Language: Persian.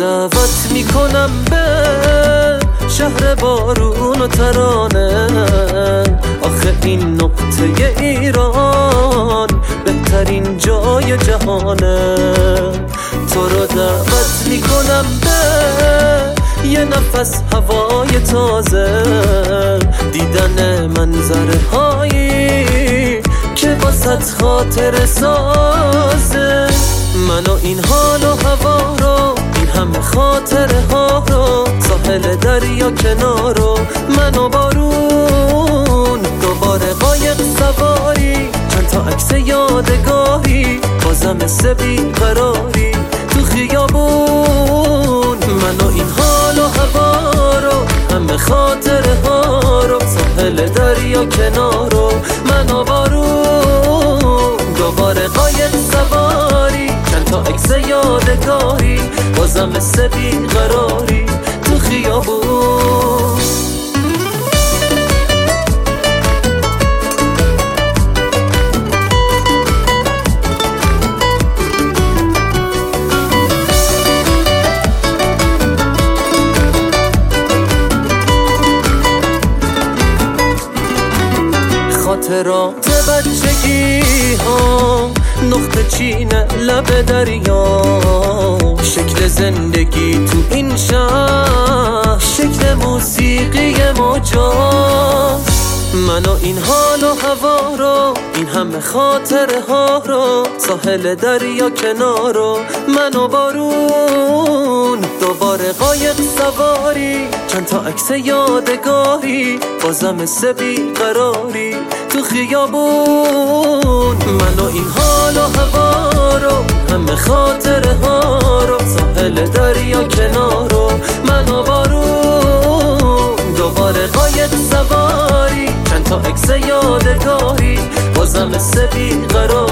دعوت می‌کنم به شهر بارون و ترانه. آخه این نقطه ایران بهترین جای جهانه. تو رو دعوت می‌کنم به یه نفس هوای تازه. دیدن منظره هایی که باست خاطر سازه. من و این حال و هوا رو ساحل دریا کنارو من و بارون. دوباره قایق سواری چند تا عکس یادگاری بازم مثل قراری تو خیابون. من و این حال و هوا رو همه خاطره ها رو ساحل دریا کنارو من و بارون. دوباره قایق سواری چند تا عکس یادگاری بازم مثل قراری خیابون خاطرات بچگی ها نقطه چین لب دریا. زندگی تو این شهر شکل موسیقی مجاز من و این حال و هوا رو این همه خاطره ها رو ساحل دریا کنارو من و بارون. دوباره قایق سواری چند تا عکس یادگاری بازم مثل قراری تو خیابون. من و این حال و هوا رو همه خاطره ها رو ساحل دریا کنارو من و بارون دوباره قایق سواری چند تا عکس یادگاری بازم تو خیابون